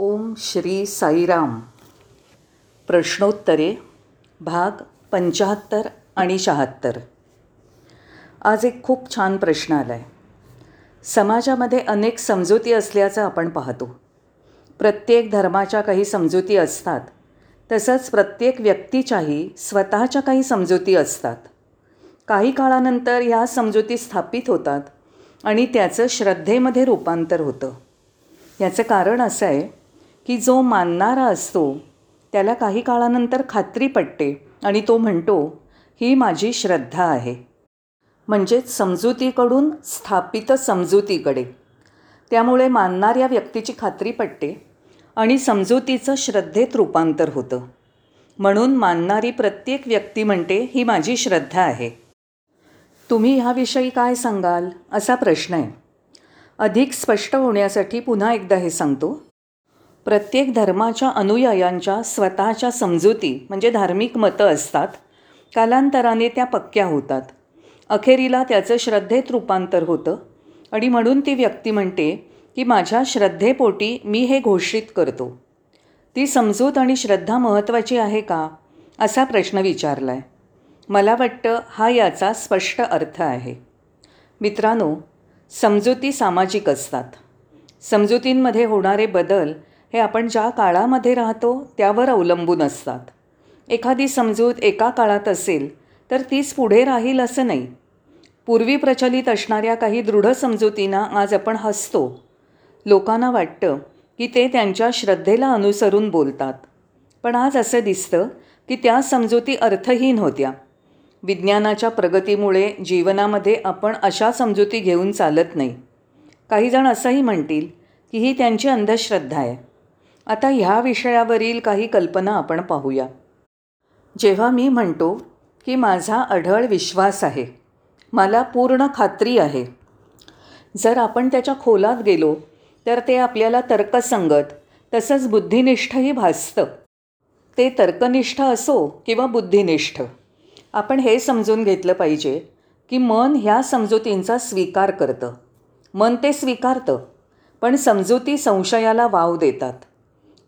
ओम श्री साईराम. प्रश्नोत्तरे भाग पंचाहत्तर आणि शहात्तर. आज एक खूप छान प्रश्न आला आहे समाजामध्ये अनेक समजुती असल्याचं आपण पाहतो. प्रत्येक धर्माच्या काही समजुती असतात तसंच प्रत्येक व्यक्तीच्याही स्वतःच्या काही समजुती असतात. काही काळानंतर ह्या समजुती स्थापित होतात आणि त्याचं श्रद्धेमध्ये रूपांतर होतं. याचं कारण असं आहे की जो मानणारा असतो त्याला काही काळानंतर खात्री पटते आणि तो म्हणतो ही माझी श्रद्धा आहे. म्हणजेच समजुतीकडून स्थापित समजुतीकडे. त्यामुळे मानणाऱ्या व्यक्तीची खात्री पटते आणि समजुतीचं श्रद्धेत रूपांतर होतं. म्हणून मानणारी प्रत्येक व्यक्ती म्हणते ही माझी श्रद्धा आहे. तुम्ही ह्याविषयी काय सांगाल? असा प्रश्न आहे. अधिक स्पष्ट होण्यासाठी पुन्हा एकदा हे सांगतो. प्रत्येक धर्माच्या अनुयायांच्या स्वतःच्या समजुती म्हणजे धार्मिक मतं असतात कालांतराने त्या पक्क्या होतात. अखेरीला त्याचं श्रद्धेत रूपांतर होतं आणि म्हणून ती व्यक्ती म्हणते की माझ्या श्रद्धेपोटी मी हे घोषित करतो. ती समजूत आणि श्रद्धा महत्त्वाची आहे का? असा प्रश्न विचारला आहे मला वाटतं हा याचा स्पष्ट अर्थ आहे. मित्रांनो समजुती सामाजिक असतात. समजुतींमध्ये होणारे बदल हे आपण ज्या काळामध्ये राहतो त्यावर अवलंबून असतात. एखादी समजूत एका काळात असेल तर तीच पुढे राहील असं नाही. पूर्वी प्रचलित असणाऱ्या काही दृढ समजुतींना आज आपण हसतो. लोकांना वाटतं की ते त्यांच्या श्रद्धेला अनुसरून बोलतात. पण आज असं दिसतं की त्या समजुती अर्थहीन होत्या. विज्ञानाच्या प्रगतीमुळे जीवनामध्ये आपण अशा समजुती घेऊन चालत नाही. काहीजण असंही म्हणतील की ही त्यांची अंधश्रद्धा आहे. आता ह्या विषयावरील काही कल्पना आपण पाहूया. जेव्हा मी म्हणतो की माझा अढळ विश्वास आहे मला पूर्ण खात्री आहे. जर आपण त्याच्या खोलात गेलो तर ते आपल्याला तर्कसंगत तसंच बुद्धिनिष्ठही भासतं. ते तर्कनिष्ठ असो किंवा बुद्धिनिष्ठ आपण हे समजून घेतलं पाहिजे की मन ह्या समजुतींचा स्वीकार करतं. मन ते स्वीकारतं पण समजुती संशयाला वाव देतात.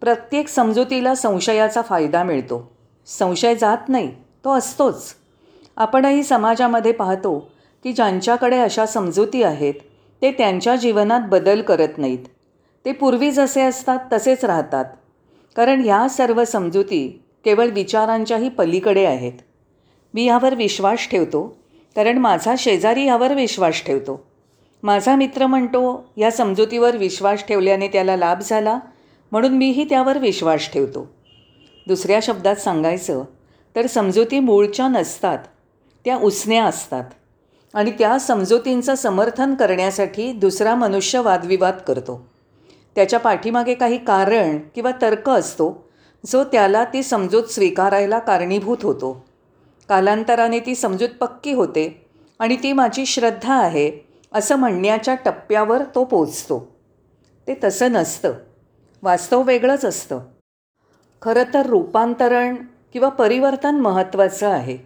प्रत्येक समजुतीला संशयाचा फायदा मिळतो. संशय जात नाही तो असतोच. आपणही समाजामध्ये पाहतो की ज्यांच्याकडे अशा समजुती आहेत ते त्यांच्या जीवनात बदल करत नाहीत. ते पूर्वी जसे असतात तसेच राहतात. कारण ह्या सर्व समजुती केवळ विचारांच्याही पलीकडे आहेत. मी ह्यावर विश्वास ठेवतो कारण माझा शेजारी ह्यावर विश्वास ठेवतो. माझा मित्र म्हणतो या समजुतीवर विश्वास ठेवल्याने त्याला लाभ झाला म्हणून मीही त्यावर विश्वास ठेवतो. दुसऱ्या शब्दात सांगायचं तर समजुती मूळच्या नसतात त्या उसण्या असतात. आणि त्या समजुतींचं समर्थन करण्यासाठी दुसरा मनुष्य वादविवाद करतो. त्याच्या पाठीमागे काही कारण किंवा तर्क असतो जो त्याला ती समजूत स्वीकारायला कारणीभूत होतो. कालांतराने ती समजूत पक्की होते आणि ती माझी श्रद्धा आहे असं म्हणण्याच्या टप्प्यावर तो पोचतो. ते तसं नसतं. वास्तव वेगळंच असतं. खरं तर रूपांतरण किंवा परिवर्तन महत्त्वाचं आहे.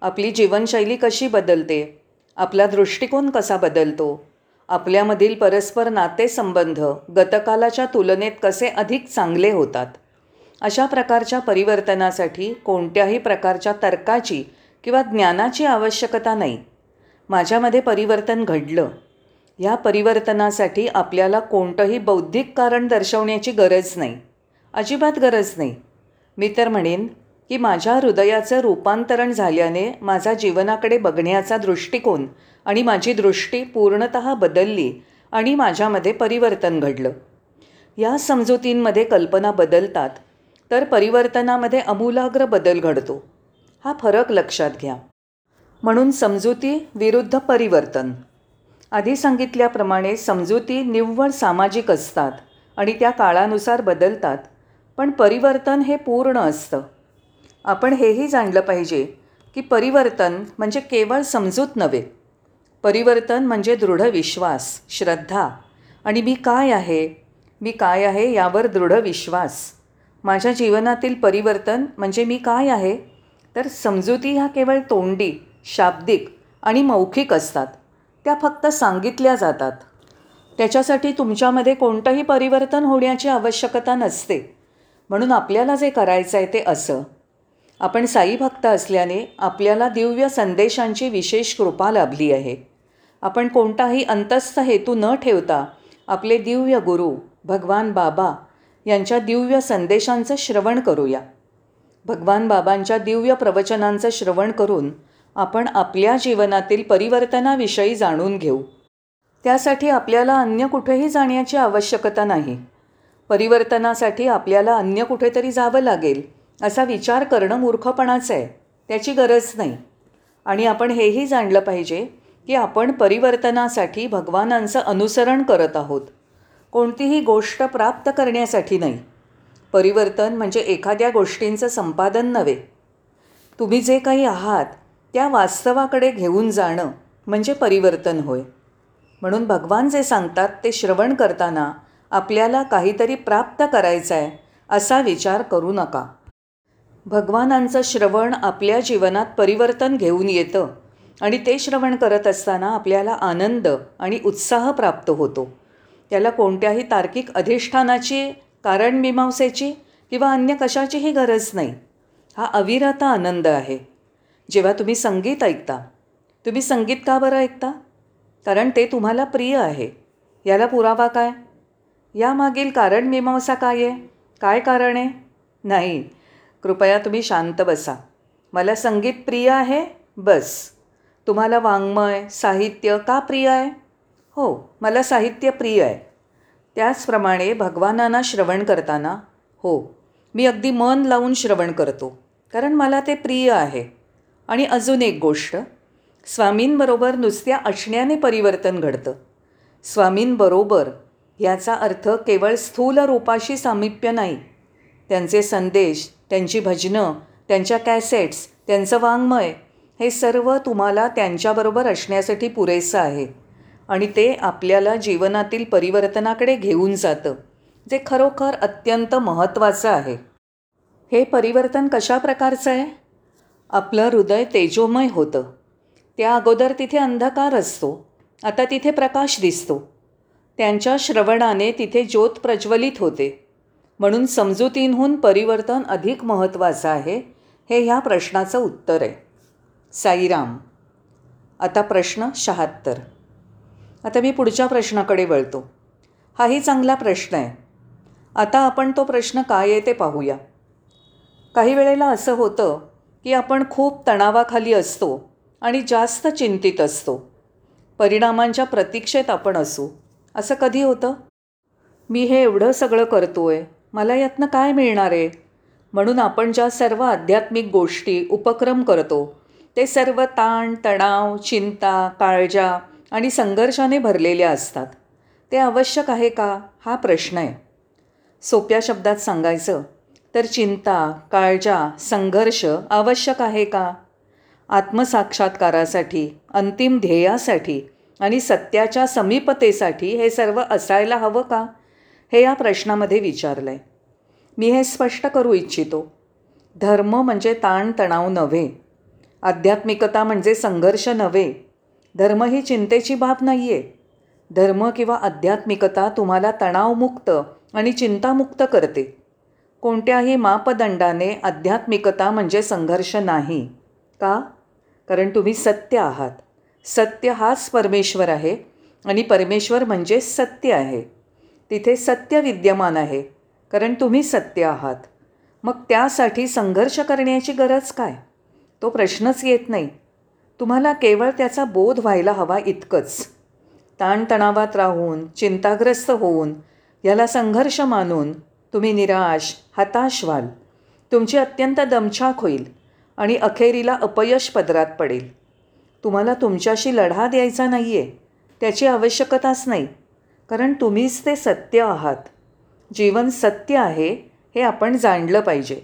आपली जीवनशैली कशी बदलते? आपला दृष्टिकोन कसा बदलतो? आपल्यामधील परस्पर नातेसंबंध गतकालाच्या तुलनेत कसे अधिक चांगले होतात? अशा प्रकारच्या परिवर्तनासाठी कोणत्याही प्रकारच्या तर्काची किंवा ज्ञानाची आवश्यकता नाही. माझ्यामध्ये परिवर्तन घडलं. ह्या परिवर्तनासाठी आपल्याला कोणतंही बौद्धिक कारण दर्शवण्याची गरज नाही. अजिबात गरज नाही. मी तर म्हणेन की माझ्या हृदयाचं रूपांतरण झाल्याने माझा जीवनाकडे बघण्याचा दृष्टिकोन आणि माझी दृष्टी पूर्णत बदलली आणि माझ्यामध्ये परिवर्तन घडलं. या समजुतींमध्ये कल्पना बदलतात तर परिवर्तनामध्ये अमूलाग्र बदल घडतो. हा फरक लक्षात घ्या. म्हणून समजुती विरुद्ध परिवर्तन. आधी सांगितल्याप्रमाणे समजुती निव्वळ सामाजिक असतात आणि त्या काळानुसार बदलतात पण परिवर्तन हे पूर्ण असतं. आपण हेही जाणलं पाहिजे की परिवर्तन म्हणजे केवळ समजूत नव्हे. परिवर्तन म्हणजे दृढ विश्वास श्रद्धा. आणि मी काय आहे? मी काय आहे यावर दृढ विश्वास. माझ्या जीवनातील परिवर्तन म्हणजे मी काय आहे? तर समजुती ह्या केवळ तोंडी शाब्दिक आणि मौखिक असतात. त्या फक्त सांगितल्या जातात. त्याच्यासाठी तुमच्यामध्ये कोणतंही परिवर्तन होण्याची आवश्यकता नसते. म्हणून आपल्याला जे करायचं आहे ते असं. आपण साई भक्त असल्याने आपल्याला दिव्य संदेशांची विशेष कृपा लाभली आहे. आपण कोणताही अंतस्थ हेतू न ठेवता आपले दिव्य गुरु भगवान बाबा यांच्या दिव्य संदेशांचं श्रवण करूया. भगवान बाबांच्या दिव्य प्रवचनांचं श्रवण करून आपण आपल्या जीवनातील परिवर्तनाविषयी जाणून घेऊ. त्यासाठी आपल्याला अन्य कुठेही जाण्याची आवश्यकता नाही. परिवर्तनासाठी आपल्याला अन्य कुठेतरी जावं लागेल असा विचार करणं मूर्खपणाचं आहे त्याची गरज नाही. आणि आपण हेही जाणलं पाहिजे की आपण परिवर्तनासाठी भगवानांचं अनुसरण करत आहोत. कोणतीही गोष्ट प्राप्त करण्यासाठी नाही. परिवर्तन म्हणजे एखाद्या गोष्टींचं संपादन नव्हे. तुम्ही जे काही आहात त्या वास्तवाकडे घेऊन जाणं म्हणजे परिवर्तन होय. म्हणून भगवान जे सांगतात ते श्रवण करताना आपल्याला काहीतरी प्राप्त करायचं आहे असा विचार करू नका. भगवानांचं श्रवण आपल्या जीवनात परिवर्तन घेऊन येतं आणि ते श्रवण करत असताना आपल्याला आनंद आणि उत्साह प्राप्त होतो. त्याला कोणत्याही तार्किक अधिष्ठानाची कारणमीमांसेची किंवा अन्य कशाचीही गरज नाही. हा अविरत आनंद आहे. जेव्हा तुम्ही संगीत ऐकता. तुम्ही संगीत का बरं ऐकता? कारण ते तुम्हाला प्रिय आहे. याला पुरावा काय? यामागील कारण मीमांसा काय आहे? काय कारण आहे? नाही. कृपया तुम्ही शांत बसा. मला संगीत प्रिय आहे? बस. तुम्हाला वाङ्मय साहित्य का प्रिय आहे? हो मला साहित्य प्रिय आहे. त्याचप्रमाणे भगवानांना श्रवण करताना हो मी अगदी मन लावून श्रवण करतो. कारण मला ते प्रिय आहे. आणि अजून एक गोष्ट. स्वामींबरोबर नुसत्या असण्याने परिवर्तन घडतं. स्वामींबरोबर याचा अर्थ केवळ स्थूल रूपाशी सामिप्य नाही. त्यांचे संदेश त्यांची भजनं त्यांच्या कॅसेट्स त्यांचं वाङ्मय हे सर्व तुम्हाला त्यांच्याबरोबर असण्यासाठी पुरेसं आहे. आणि ते आपल्याला जीवनातील परिवर्तनाकडे घेऊन जातं जे खरोखर अत्यंत महत्त्वाचं आहे. हे परिवर्तन कशा प्रकारचं आहे? आपलं हृदय तेजोमय होतं. त्या अगोदर तिथे अंधकार असतो. आता तिथे प्रकाश दिसतो. त्यांच्या श्रवणाने तिथे ज्योत प्रज्वलित होते. म्हणून समजुतींहून परिवर्तन अधिक महत्त्वाचं आहे हे ह्या प्रश्नाचं उत्तर आहे. साईराम. आता प्रश्न शहात्तर. आता मी पुढच्या प्रश्नाकडे वळतो. हाही चांगला प्रश्न आहे. आता आपण तो प्रश्न काय आहे ते पाहूया. काही वेळेला असं होतं की आपण खूप तणावाखाली असतो आणि जास्त चिंतित असतो. परिणामांच्या प्रतीक्षेत आपण असू. असं कधी होतं? मी हे एवढं सगळं करतो आहे मला यातनं काय मिळणार आहे? म्हणून आपण ज्या सर्व आध्यात्मिक गोष्टी उपक्रम करतो ते सर्व ताण तणाव चिंता काळजा आणि संघर्षाने भरलेल्या असतात. ते आवश्यक आहे का? हा प्रश्न आहे. सोप्या शब्दात सांगायचं तर चिंता काळजा संघर्ष आवश्यक आहे का? आत्मसाक्षात्कारासाठी अंतिम ध्येयासाठी आणि सत्याच्या समीपतेसाठी हे सर्व असायला हवं का? हे या प्रश्नामध्ये विचारलं आहे मी हे स्पष्ट करू इच्छितो. धर्म म्हणजे ताणतणाव नव्हे. आध्यात्मिकता म्हणजे संघर्ष नव्हे. धर्म ही चिंतेची बाब नाही आहे धर्म किंवा आध्यात्मिकता तुम्हाला तणावमुक्त आणि चिंतामुक्त करते. कोणत्याही मापदंडाने आध्यात्मिकता म्हणजे संघर्ष नाही. का? कारण तुम्ही सत्य आहात. सत्य हाच परमेश्वर आहे आणि परमेश्वर म्हणजे सत्य आहे. तिथे सत्य विद्यमान आहे कारण तुम्ही सत्य आहात. मग त्यासाठी संघर्ष करण्याची गरज काय? तो प्रश्नच येत नाही. तुम्हाला केवळ त्याचा बोध व्हायला हवा इतकंच. ताणतणावात राहून चिंताग्रस्त होऊन याला संघर्ष मानून तुम्ही निराश हताश व्हाल तुमची अत्यंत दमछाक होईल आणि अखेरीला अपयश पदरात पडेल. तुम्हाला तुमच्याशी लढा द्यायचा नाही आहे त्याची आवश्यकताच नाही कारण तुम्हीच ते सत्य आहात. जीवन सत्य आहे हे आपण जाणलं पाहिजे.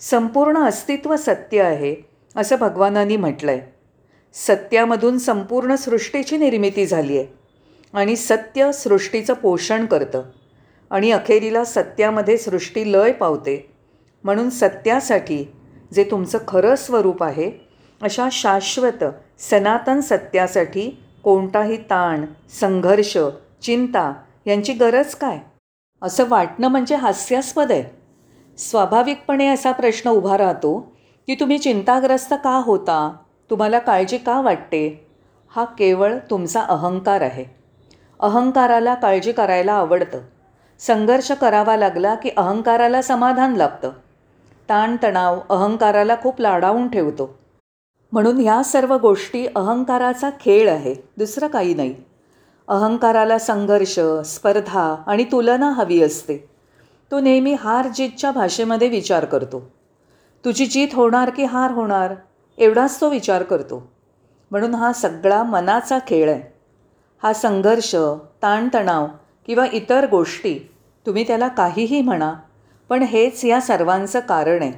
संपूर्ण अस्तित्व सत्य आहे असं भगवानांनी म्हटलं आहे सत्यामधून संपूर्ण सृष्टीची निर्मिती झाली आहे आणि सत्य सृष्टीचं पोषण करतं. आणि अखेरीला सत्यामध्ये सृष्टी लय पावते. म्हणून सत्यासाठी जे तुमचं खरं स्वरूप आहे अशा शाश्वत सनातन सत्यासाठी कोणताही ताण संघर्ष चिंता यांची गरज काय? असं वाटणं म्हणजे हास्यास्पद आहे. स्वाभाविकपणे असा प्रश्न उभा राहतो की तुम्ही चिंताग्रस्त का होता? तुम्हाला काळजी का वाटते? हा केवळ तुमचा अहंकार आहे. अहंकाराला काळजी करायला आवडतं. संघर्ष करावा लागला की अहंकाराला समाधान लाभतं. ताणतणाव अहंकाराला खूप लाडावून ठेवतो. म्हणून ह्या सर्व गोष्टी अहंकाराचा खेळ आहे दुसरं काही नाही. अहंकाराला संघर्ष स्पर्धा आणि तुलना हवी असते. तो नेहमी हार जीतच्या भाषेमध्ये विचार करतो. तुझी जीत होणार की हार होणार एवढाच तो विचार करतो. म्हणून हा सगळा मनाचा खेळ आहे. हा संघर्ष ताणतणाव किंवा इतर गोष्टी तुम्ही त्याला काहीही म्हणा पण हेच या सर्वांचं कारण आहे.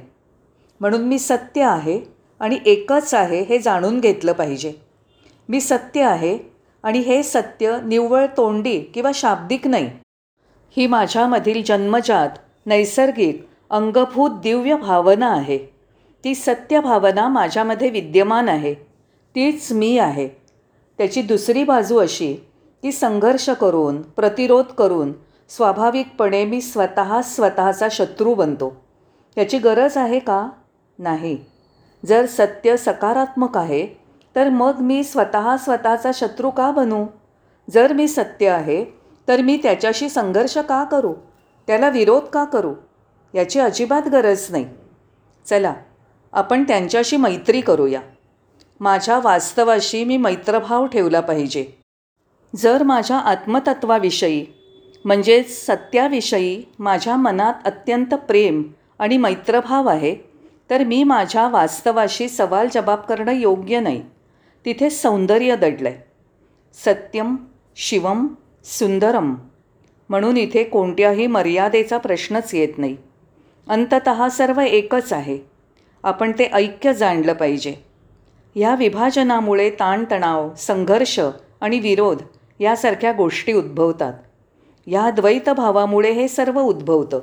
म्हणून मी सत्य आहे आणि एकच आहे हे जाणून घेतलं पाहिजे. मी सत्य आहे आणि हे सत्य निव्वळ तोंडी किंवा शाब्दिक नाही. ही माझ्यामधील जन्मजात नैसर्गिक अंगभूत दिव्य भावना आहे. ती सत्य भावना माझ्यामध्ये विद्यमान आहे. तीच मी आहे. त्याची दुसरी बाजू अशी की संघर्ष करून प्रतिरोध करून स्वाभाविकपणे मी स्वतः स्वतःचा शत्रू बनतो. याची गरज आहे का? नाही. जर सत्य सकारात्मक आहे तर मग मी स्वतः स्वतःचा शत्रू का बनू? जर मी सत्य आहे तर मी त्याच्याशी संघर्ष का करू? त्याला विरोध का करू? याची अजिबात गरज नाही. चला आपण त्यांच्याशी मैत्री करूया. माझ्या वास्तवाशी मी मैत्रभाव ठेवला पाहिजे. जर माझ्या आत्मतत्वाविषयी म्हणजेच सत्याविषयी माझ्या मनात अत्यंत प्रेम आणि मैत्रभाव आहे तर मी माझ्या वास्तवाशी सवाल जबाब करणं योग्य नाही. तिथे सौंदर्य दडलं आहे सत्यम शिवम सुंदरम म्हणून इथे कोणत्याही मर्यादेचा प्रश्नच येत नाही. अंतत सर्व एकच आहे. आपण ते ऐक्य जाणलं पाहिजे. ह्या विभाजनामुळे ताणतणाव संघर्ष आणि विरोध यासारख्या गोष्टी उद्भवतात. या द्वैत भावामुळे हे सर्व उद्भवतं.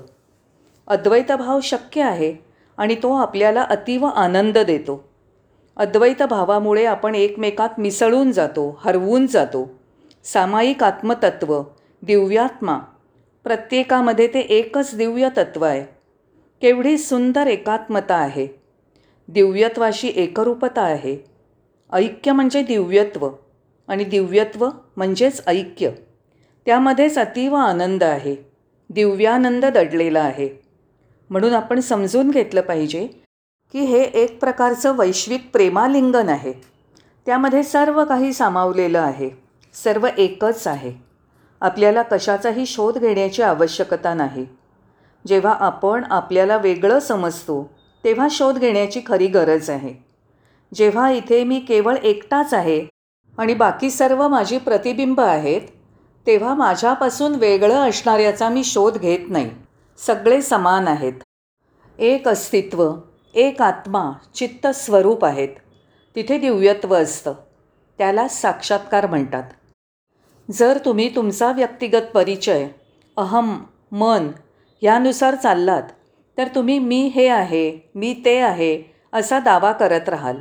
अद्वैत भाव शक्य आहे आणि तो आपल्याला अतीव आनंद देतो. अद्वैत भावामुळे आपण एकमेकात मिसळून जातो हरवून जातो. सामायिक आत्मतत्व दिव्यात्मा प्रत्येकामध्ये ते एकच दिव्य तत्व आहे. केवढी सुंदर एकात्मता आहे. दिव्यत्वाशी एकरूपता आहे. ऐक्य म्हणजे दिव्यत्व. आणि दिव्यत्व म्हणजेच ऐक्य. त्यामध्येच अतीव आनंद आहे. दिव्यानंद दडलेला आहे. म्हणून आपण समजून घेतलं पाहिजे की हे एक प्रकारचं वैश्विक प्रेमालिंगन आहे. त्यामध्ये सर्व काही सामावलेलं आहे. सर्व एकच आहे. आपल्याला कशाचाही शोध घेण्याची आवश्यकता नाही. जेव्हा आपण आपल्याला वेगळं समजतो तेव्हा शोध घेण्याची खरी गरज आहे. जेव्हा इथे मी केवळ एकटाच आहे आणि बाकी सर्व माझी प्रतिबिंब आहेत तेव्हा माझ्यापासून वेगळं असणाऱ्याचा मी शोध घेत नाही. सगळे समान आहेत. एक अस्तित्व एक आत्मा चित्त स्वरूप आहेत. तिथे दिव्यत्व असतं. त्याला साक्षात्कार म्हणतात. जर तुम्ही तुमचा व्यक्तिगत परिचय अहम मन यानुसार चाललात तर तुम्ही मी हे आहे मी ते आहे असा दावा करत राहाल.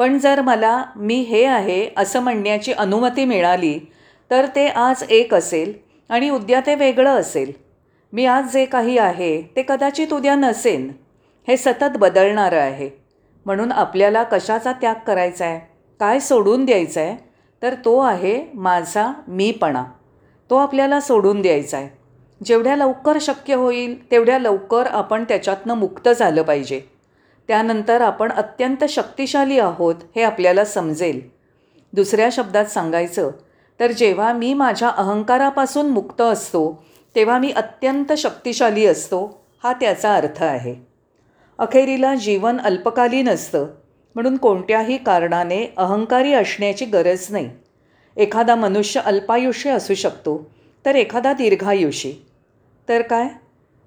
पण जर मला मी हे आहे असं म्हणण्याची अनुमती मिळाली तर ते आज एक असेल आणि उद्या ते वेगळं असेल. मी आज जे काही आहे ते कदाचित उद्या नसेन. हे सतत बदलणारं आहे. म्हणून आपल्याला कशाचा त्याग करायचा आहे काय सोडून द्यायचं आहे तर तो आहे माझा मीपणा. तो आपल्याला सोडून द्यायचा आहे जेवढ्या लवकर शक्य होईल तेवढ्या लवकर आपण त्याच्यातनं मुक्त झालं पाहिजे. त्यानंतर आपण अत्यंत शक्तिशाली आहोत हे आपल्याला समजेल. दुसऱ्या शब्दात सांगायचं तर जेव्हा मी माझ्या अहंकारापासून मुक्त असतो तेव्हा मी अत्यंत शक्तिशाली असतो हा त्याचा अर्थ आहे. अखेरीला जीवन अल्पकालीन असतं म्हणून कोणत्याही कारणाने अहंकारी असण्याची गरज नाही. एखादा मनुष्य अल्पायुष्य असू शकतो तर एखादा दीर्घायुषी. तर काय?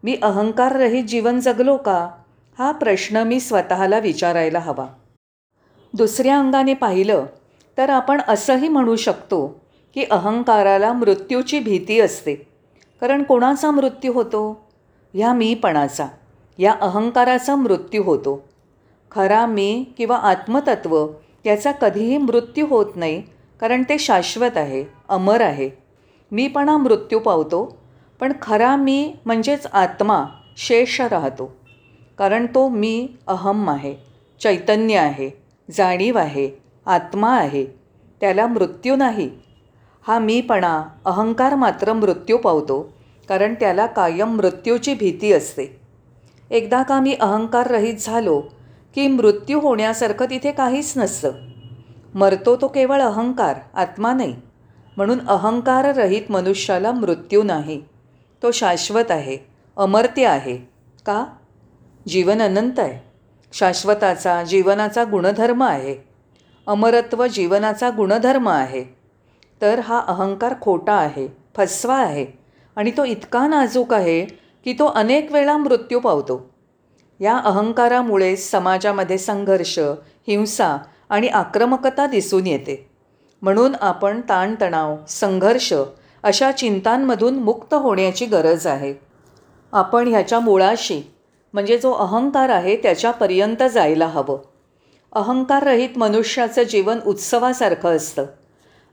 मी अहंकाररहित जीवन जगलो का? हा प्रश्न मी स्वतःला विचारायला हवा. दुसऱ्या अंगाने पाहिलं तर आपण असंही म्हणू शकतो की अहंकाराला मृत्यूची भीती असते. कारण कोणाचा मृत्यू होतो? ह्या मीपणाचा या अहंकाराचा मृत्यू होतो. खरा मी किंवा आत्मतत्व याचा कधीही मृत्यू होत नाही कारण ते शाश्वत आहे अमर आहे. मीपणा मृत्यू पावतो पण खरा मी म्हणजेच आत्मा शेष राहतो. कारण तो मी अहम आहे चैतन्य आहे जाणीव आहे आत्मा आहे त्याला मृत्यू नाही. हा मीपणा अहंकार मात्र मृत्यू पावतो कारण त्याला कायम मृत्यूची भीती असते. एकदा का मी अहंकाररहित झालो की मृत्यू होण्यासारखं तिथे काहीच नसतं. मरतो तो केवळ अहंकार आत्मा नाही म्हणून अहंकाररहित मनुष्याला मृत्यू नाही. तो शाश्वत आहे अमर्त्य आहे का? जीवन अनंत आहे. शाश्वताचा जीवनाचा गुणधर्म आहे. अमरत्व जीवनाचा गुणधर्म आहे. तर हा अहंकार खोटा आहे फसवा आहे आणि तो इतका नाजूक आहे की तो अनेक वेळा मृत्यू पावतो. या अहंकारामुळे समाजामध्ये संघर्ष हिंसा आणि आक्रमकता दिसून येते. म्हणून आपण ताणतणाव संघर्ष अशा चिंतांमधून मुक्त होण्याची गरज आहे. आपण ह्याच्या मुळाशी म्हणजे जो अहंकार आहे त्याच्यापर्यंत जायला हवं. अहंकाररहित मनुष्याचं जीवन उत्सवासारखं असतं.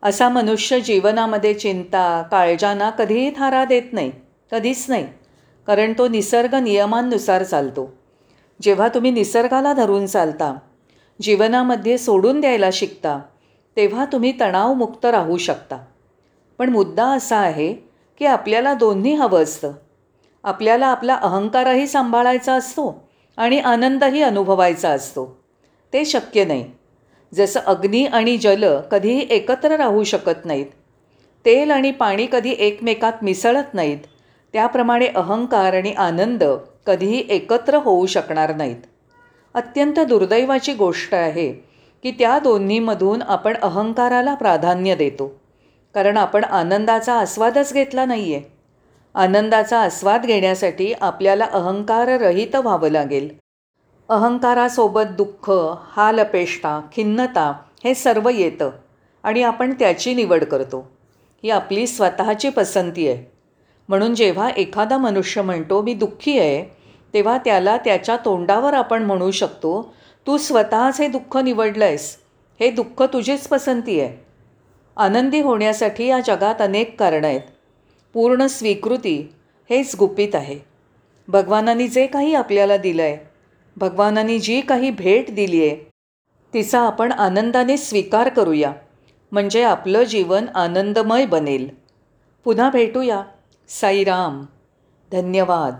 असा मनुष्य जीवनामध्ये चिंता काळजांना कधीही थारा देत नाही कधीच नाही कारण तो निसर्ग नियमांनुसार चालतो. जेव्हा तुम्ही निसर्गाला धरून चालता जीवनामध्ये सोडून द्यायला शिकता तेव्हा तुम्ही तणावमुक्त राहू शकता. पण मुद्दा असा आहे की आपल्याला दोन्ही हवं असतं. आपल्याला आपला अहंकारही सांभाळायचा असतो आणि आनंदही अनुभवायचा असतो. ते शक्य नाही. जसं अग्नी आणि जल कधीही एकत्र राहू शकत नाहीत. तेल आणि पाणी कधी एकमेकात मिसळत नाहीत. त्याप्रमाणे अहंकार आणि आनंद कधीही एकत्र होऊ शकणार नाहीत. अत्यंत दुर्दैवाची गोष्ट आहे की त्या दोन्हीमधून आपण अहंकाराला प्राधान्य देतो. कारण आपण आनंदाचा आस्वादच घेतला नाही आहे आनंदाचा आस्वाद घेण्यासाठी आपल्याला अहंकाररहित व्हावं लागेल. अहंकारासोबत दुःख हालअपेष्टा खिन्नता हे सर्व येतं आणि आपण त्याची निवड करतो. ही आपली स्वतःची पसंती आहे. म्हणून जेव्हा एखादा मनुष्य म्हणतो मी दुःखी आहे तेव्हा त्याला त्याच्या तोंडावर आपण म्हणू शकतो तू स्वतःच हे दुःख निवडलं आहेस हे दुःख तुझीच पसंती आहे. आनंदी होण्यासाठी या जगात अनेक कारणं आहेत. पूर्ण स्वीकृती हेच गुपित आहे. भगवानांनी जे काही आपल्याला दिलं आहे भगवानांनी जी काही भेट दिली आहे तिचा आपण आनंदाने स्वीकार करूया. म्हणजे आपलं जीवन आनंदमय बनेल. पुन्हा भेटूया. साईराम. धन्यवाद.